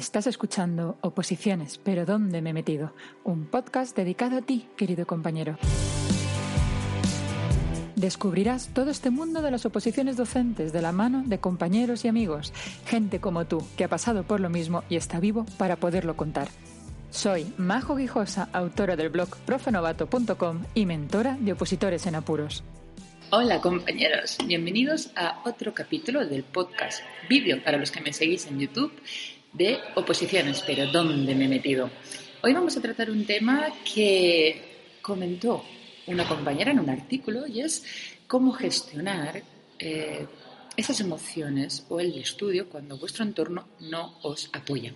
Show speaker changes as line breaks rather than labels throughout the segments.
Estás escuchando Oposiciones, pero ¿dónde me he metido? Un podcast dedicado a ti, querido compañero. Descubrirás todo este mundo de las oposiciones docentes de la mano de compañeros y amigos, gente como tú que ha pasado por lo mismo y está vivo para poderlo contar. Soy Majo Guijosa, autora del blog profenovato.com y mentora de opositores en apuros.
Hola compañeros, bienvenidos a otro capítulo del podcast, vídeo para los que me seguís en YouTube de oposiciones, pero ¿dónde me he metido? Hoy vamos a tratar un tema que comentó una compañera en un artículo y es cómo gestionar eh, esas emociones o el estudio cuando vuestro entorno no os apoya.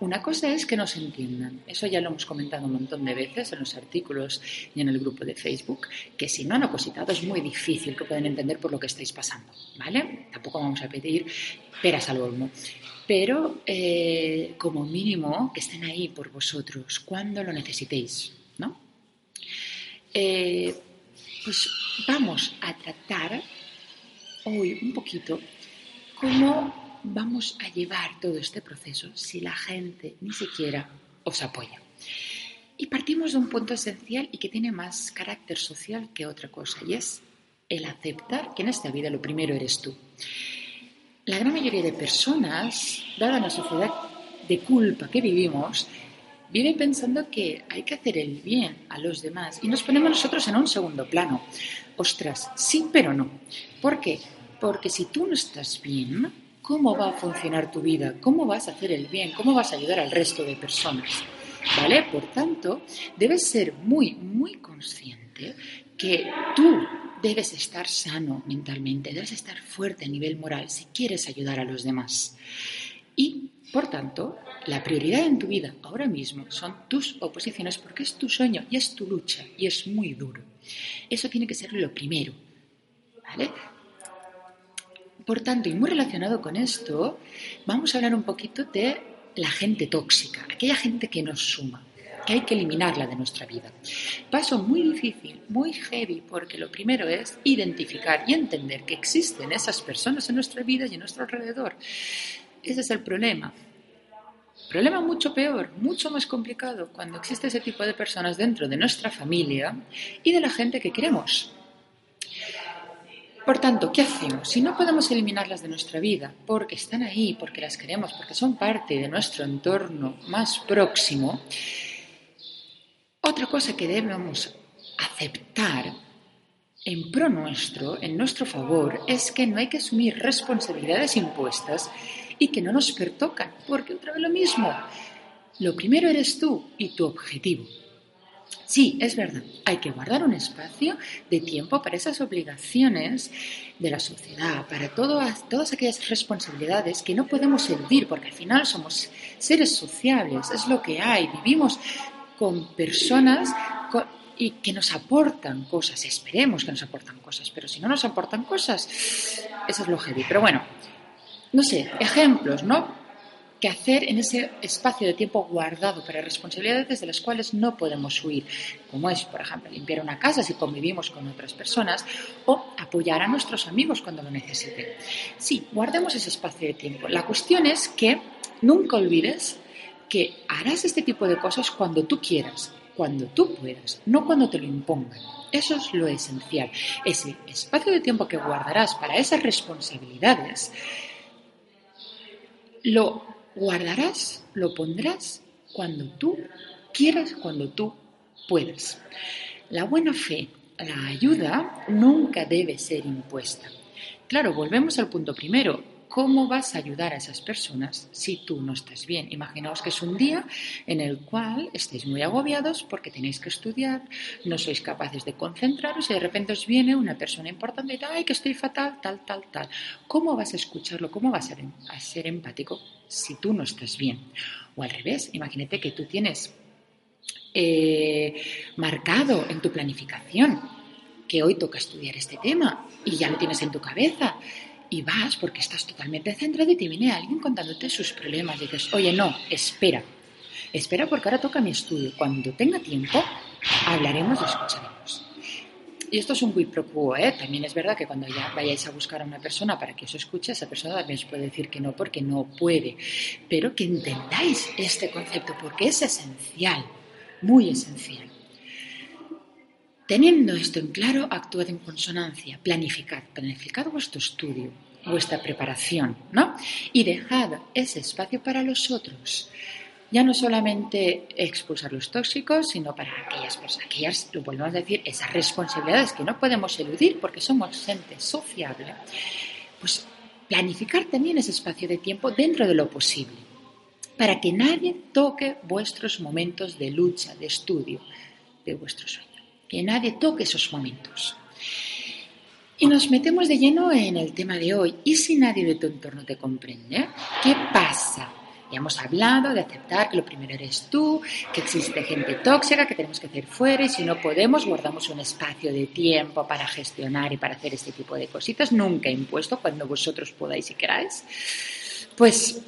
Una cosa es que no se entiendan, eso ya lo hemos comentado un montón de veces en los artículos y en el grupo de Facebook, que si no han opositado es muy difícil que puedan entender por lo que estáis pasando, ¿vale? Tampoco vamos a pedir peras al olmo, pero eh, como mínimo que estén ahí por vosotros cuando lo necesitéis, ¿no? Eh, pues vamos a tratar hoy un poquito cómo vamos a llevar todo este proceso si la gente ni siquiera os apoya. Y partimos de un punto esencial y que tiene más carácter social que otra cosa, y es el aceptar que en esta vida lo primero eres tú. La gran mayoría de personas, dada la sociedad de culpa que vivimos, vive pensando que hay que hacer el bien a los demás y nos ponemos nosotros en un segundo plano. Ostras, sí, pero no. ¿Por qué? Porque si tú no estás bien, ¿cómo va a funcionar tu vida? ¿Cómo vas a hacer el bien? ¿Cómo vas a ayudar al resto de personas? ¿Vale? Por tanto, debes ser muy, muy consciente que tú debes estar sano mentalmente, debes estar fuerte a nivel moral si quieres ayudar a los demás. Y, por tanto, la prioridad en tu vida ahora mismo son tus oposiciones porque es tu sueño y es tu lucha y es muy duro. Eso tiene que ser lo primero. ¿Vale? Por tanto, y muy relacionado con esto, vamos a hablar un poquito de la gente tóxica, aquella gente que nos suma, que hay que eliminarla de nuestra vida. Paso muy difícil, muy heavy, porque lo primero es identificar y entender que existen esas personas en nuestra vida y en nuestro alrededor. Ese es el problema. Problema mucho peor, mucho más complicado, cuando existe ese tipo de personas dentro de nuestra familia y de la gente que queremos. Por tanto, ¿qué hacemos? Si no podemos eliminarlas de nuestra vida porque están ahí, porque las queremos, porque son parte de nuestro entorno más próximo, otra cosa que debemos aceptar en pro nuestro, en nuestro favor, es que no hay que asumir responsabilidades impuestas y que no nos pertocan, porque otra vez lo mismo. Lo primero eres tú y tu objetivo. Sí, es verdad, hay que guardar un espacio de tiempo para esas obligaciones de la sociedad, para todas, aquellas responsabilidades que no podemos eludir, porque al final somos seres sociables, es lo que hay, vivimos con personas y que nos aportan cosas, esperemos que nos aportan cosas, pero si no nos aportan cosas, eso es lo heavy. Pero bueno, no sé, ejemplos, ¿no? Que hacer en ese espacio de tiempo guardado para responsabilidades de las cuales no podemos huir, como es, por ejemplo, limpiar una casa si convivimos con otras personas o apoyar a nuestros amigos cuando lo necesiten. Sí, guardemos ese espacio de tiempo. La cuestión es que nunca olvides que harás este tipo de cosas cuando tú quieras, cuando tú puedas, no cuando te lo impongan. Eso es lo esencial. Ese espacio de tiempo que guardarás para esas responsabilidades lo guardarás, lo pondrás cuando tú quieras, cuando tú puedas. La buena fe, la ayuda, nunca debe ser impuesta. Claro, volvemos al punto primero. ¿Cómo vas a ayudar a esas personas si tú no estás bien? Imaginaos que es un día en el cual estáis muy agobiados porque tenéis que estudiar, no sois capaces de concentraros y de repente os viene una persona importante y dice, ay, que estoy fatal, tal, tal, tal. ¿Cómo vas a escucharlo? ¿Cómo vas a ser empático si tú no estás bien? O al revés, imagínate que tú tienes eh, marcado en tu planificación que hoy toca estudiar este tema y ya lo tienes en tu cabeza y vas porque estás totalmente centrado y te viene alguien contándote sus problemas dices, oye, no, espera, espera porque ahora toca mi estudio. Cuando tenga tiempo, hablaremos y escucharemos. Y esto es un quid pro quo, ¿eh? También es verdad que cuando ya vayáis a buscar a una persona para que os escuche, esa persona también os puede decir que no porque no puede. Pero que entendáis este concepto porque es esencial, muy esencial. Teniendo esto en claro, actuad en consonancia, planificad, planificad vuestro estudio, vuestra preparación, ¿no? Y dejad ese espacio para los otros. Ya no solamente expulsar los tóxicos, sino para aquellas personas, aquellas, volvemos a decir, esas responsabilidades que no podemos eludir porque somos gente sociable, pues planificar también ese espacio de tiempo dentro de lo posible, para que nadie toque vuestros momentos de lucha, de estudio, de vuestro sueño, que nadie toque esos momentos. Y nos metemos de lleno en el tema de hoy. ¿Y si nadie de tu entorno te comprende? ¿Qué pasa? Ya hemos hablado de aceptar que lo primero eres tú, que existe gente tóxica que tenemos que hacer fuera y si no podemos guardamos un espacio de tiempo para gestionar y para hacer este tipo de cositas, nunca impuesto cuando vosotros podáis y queráis. Pues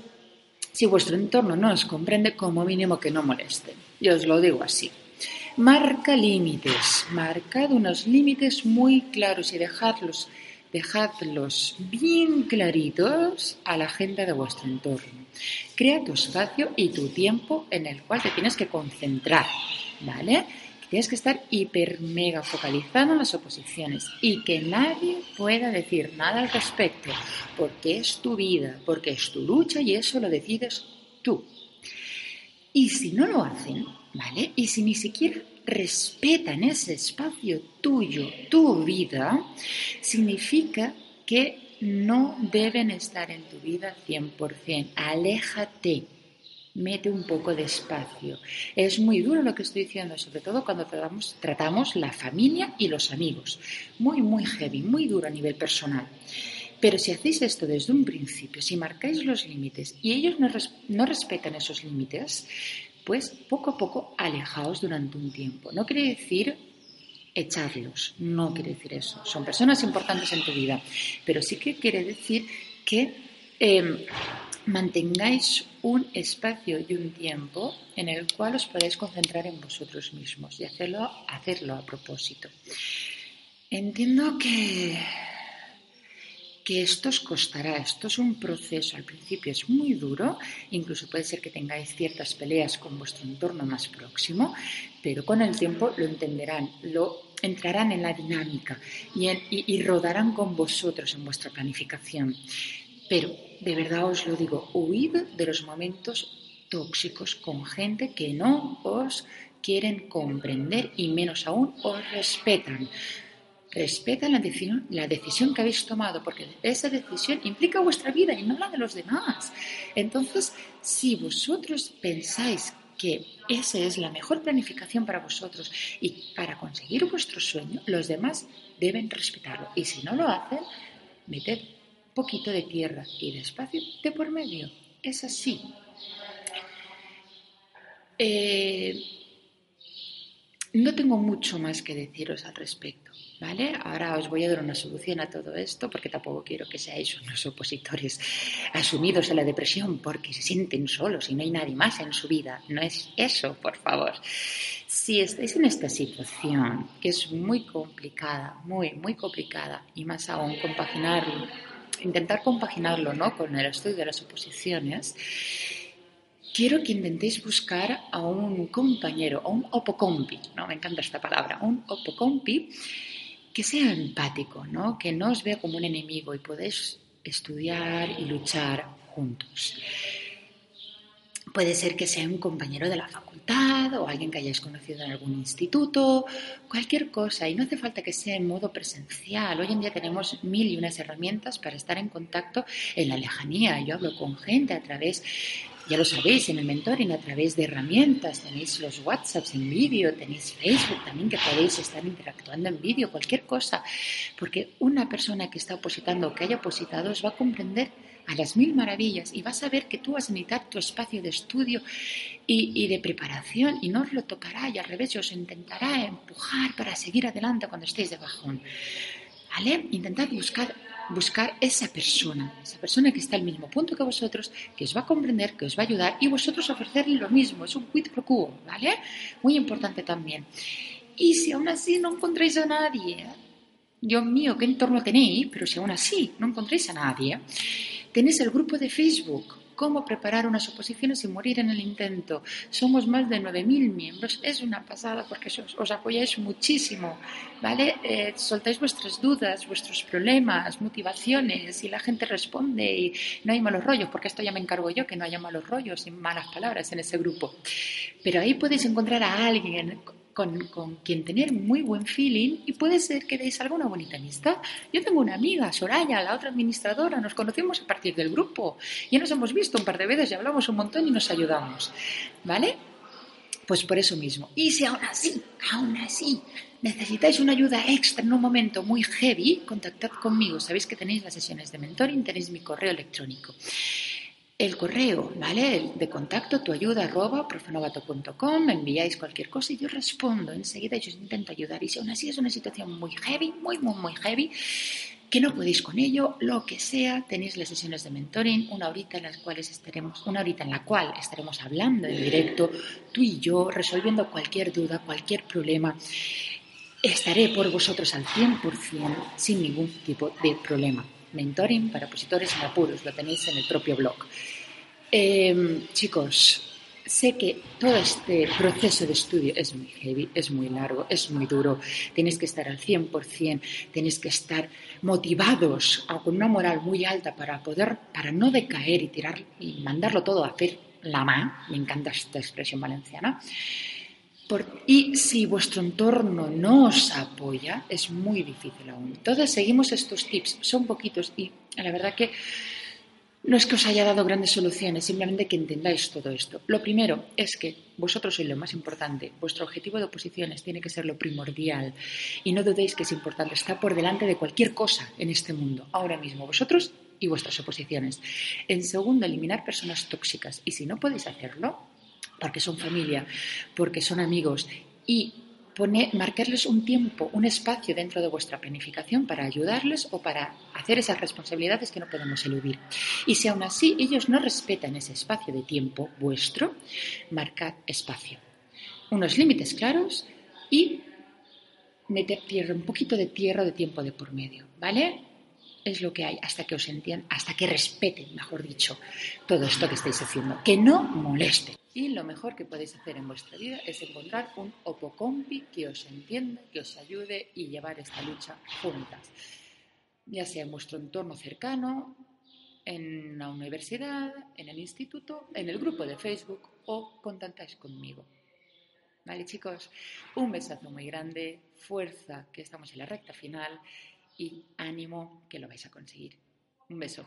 si vuestro entorno no os comprende, como mínimo que no moleste. Yo os lo digo así. Marca límites, marcad unos límites muy claros y dejadlos bien claritos a la gente de vuestro entorno. Crea tu espacio y tu tiempo en el cual te tienes que concentrar, ¿vale? Tienes que estar hiper mega focalizado en las oposiciones y que nadie pueda decir nada al respecto, porque es tu vida, porque es tu lucha y eso lo decides tú. Y si no lo hacen, ¿vale? Y si ni siquiera respetan ese espacio tuyo, tu vida, significa que no deben estar en tu vida 100%. Aléjate, mete un poco de espacio. Es muy duro lo que estoy diciendo, sobre todo cuando tratamos, la familia y los amigos. Muy, muy heavy, muy duro a nivel personal. Pero si hacéis esto desde un principio, si marcáis los límites y ellos no respetan esos límites, pues poco a poco alejaos durante un tiempo. No quiere decir echarlos, no quiere decir eso. Son personas importantes en tu vida, pero sí que quiere decir que em, mantengáis un espacio y un tiempo en el cual os podáis concentrar en vosotros mismos y hacerlo, hacerlo a propósito. Entiendo que que esto os costará, esto es un proceso, al principio es muy duro, incluso puede ser que tengáis ciertas peleas con vuestro entorno más próximo, pero con el tiempo lo entenderán, lo entrarán en la dinámica y, y rodarán con vosotros en vuestra planificación. Pero de verdad os lo digo, huid de los momentos tóxicos con gente que no os quieren comprender y menos aún os respetan respeta la decisión, que habéis tomado, porque esa decisión implica vuestra vida y no la de los demás. Entonces, si vosotros pensáis que esa es la mejor planificación para vosotros y para conseguir vuestro sueño, los demás deben respetarlo. Y si no lo hacen, meted poquito de tierra y de espacio de por medio. Es así. Eh, no tengo mucho más que deciros al respecto. ¿Vale? Ahora os voy a dar una solución a todo esto porque tampoco quiero que seáis unos opositores asumidos a la depresión porque se sienten solos y no hay nadie más en su vida. No es eso, por favor. Si estáis en esta situación, que es muy complicada, muy, muy complicada, y más aún compaginarlo, intentar compaginarlo ¿no? con el estudio de las oposiciones, quiero que intentéis buscar a un compañero, a un opocompi, ¿no? Me encanta esta palabra, un opocompi que sea empático, ¿no? que no os vea como un enemigo y podéis estudiar y luchar juntos. Puede ser que sea un compañero de la facultad o alguien que hayáis conocido en algún instituto, cualquier cosa. Y no hace falta que sea en modo presencial. Hoy en día tenemos mil y unas herramientas para estar en contacto en la lejanía. Yo hablo con gente a través ya lo sabéis, en el mentoring a través de herramientas, tenéis los WhatsApps en vídeo, tenéis Facebook también que podéis estar interactuando en vídeo, cualquier cosa, porque una persona que está opositando o que haya opositado os va a comprender a las mil maravillas y va a saber que tú vas a necesitar tu espacio de estudio y, y, de preparación y no os lo tocará y al revés os intentará empujar para seguir adelante cuando estéis de bajón. ¿Vale? Intentad buscar buscar esa persona, esa persona que está al mismo punto que vosotros, que os va a comprender, que os va a ayudar y vosotros ofrecerle lo mismo. Es un quid pro quo, ¿vale? Muy importante también. Y si aún así no encontráis a nadie, Dios mío, qué entorno tenéis, pero si aún así no encontráis a nadie, tenéis el grupo de Facebook cómo preparar unas oposiciones y morir en el intento. Somos más de 9.000 miembros. Es una pasada porque os, apoyáis muchísimo, ¿vale? Eh, soltáis vuestras dudas, vuestros problemas, motivaciones y la gente responde y no hay malos rollos, porque esto ya me encargo yo, que no haya malos rollos y malas palabras en ese grupo. Pero ahí podéis encontrar a alguien con, quien tener muy buen feeling y puede ser que deis alguna bonita amistad. Yo tengo una amiga, Soraya, la otra administradora, nos conocimos a partir del grupo. Ya nos hemos visto un par de veces y hablamos un montón y nos ayudamos. ¿Vale? Pues por eso mismo. Y si aún así, aún así, necesitáis una ayuda extra en un momento muy heavy, contactad conmigo. Sabéis que tenéis las sesiones de mentoring, tenéis mi correo electrónico el correo, ¿vale? De contacto, tu ayuda, arroba, profanovato.com, me enviáis cualquier cosa y yo respondo enseguida yo intento ayudar. Y si aún así es una situación muy heavy, muy, muy, muy heavy, que no podéis con ello, lo que sea, tenéis las sesiones de mentoring, una horita en las cuales estaremos, una horita en la cual estaremos hablando en directo, tú y yo, resolviendo cualquier duda, cualquier problema. Estaré por vosotros al 100% sin ningún tipo de problema mentoring para opositores en apuros, lo tenéis en el propio blog. Em, chicos, sé que todo este proceso de estudio es muy heavy, es muy largo, es muy duro, tenéis que estar al 100%, tenéis que estar motivados, con una moral muy alta para poder, para no decaer y tirar y mandarlo todo a hacer la mano, me encanta esta expresión valenciana, y si vuestro entorno no os apoya, es muy difícil aún. Entonces seguimos estos tips, son poquitos y la verdad que no es que os haya dado grandes soluciones, simplemente que entendáis todo esto. Lo primero es que vosotros sois lo más importante, vuestro objetivo de oposiciones tiene que ser lo primordial y no dudéis que es importante, está por delante de cualquier cosa en este mundo, ahora mismo, vosotros y vuestras oposiciones. En segundo, eliminar personas tóxicas y si no podéis hacerlo, porque son familia, porque son amigos y marcarles un tiempo, un espacio dentro de vuestra planificación para ayudarles o para hacer esas responsabilidades que no podemos eludir. Y si aún así ellos no respetan ese espacio de tiempo vuestro, marcad espacio. Unos límites claros y meter tierra, un poquito de tierra de tiempo de por medio, ¿vale? es lo que hay hasta que os entiendan, hasta que respeten, mejor dicho, todo esto que estáis haciendo, que no moleste. Y lo mejor que podéis hacer en vuestra vida es encontrar un opocompi que os entienda, que os ayude y llevar esta lucha juntas, ya sea en vuestro entorno cercano, en la universidad, en el instituto, en el grupo de Facebook o contactáis conmigo. Vale chicos, un besazo muy grande, fuerza que estamos en la recta final y ánimo que lo vais a conseguir. Un beso.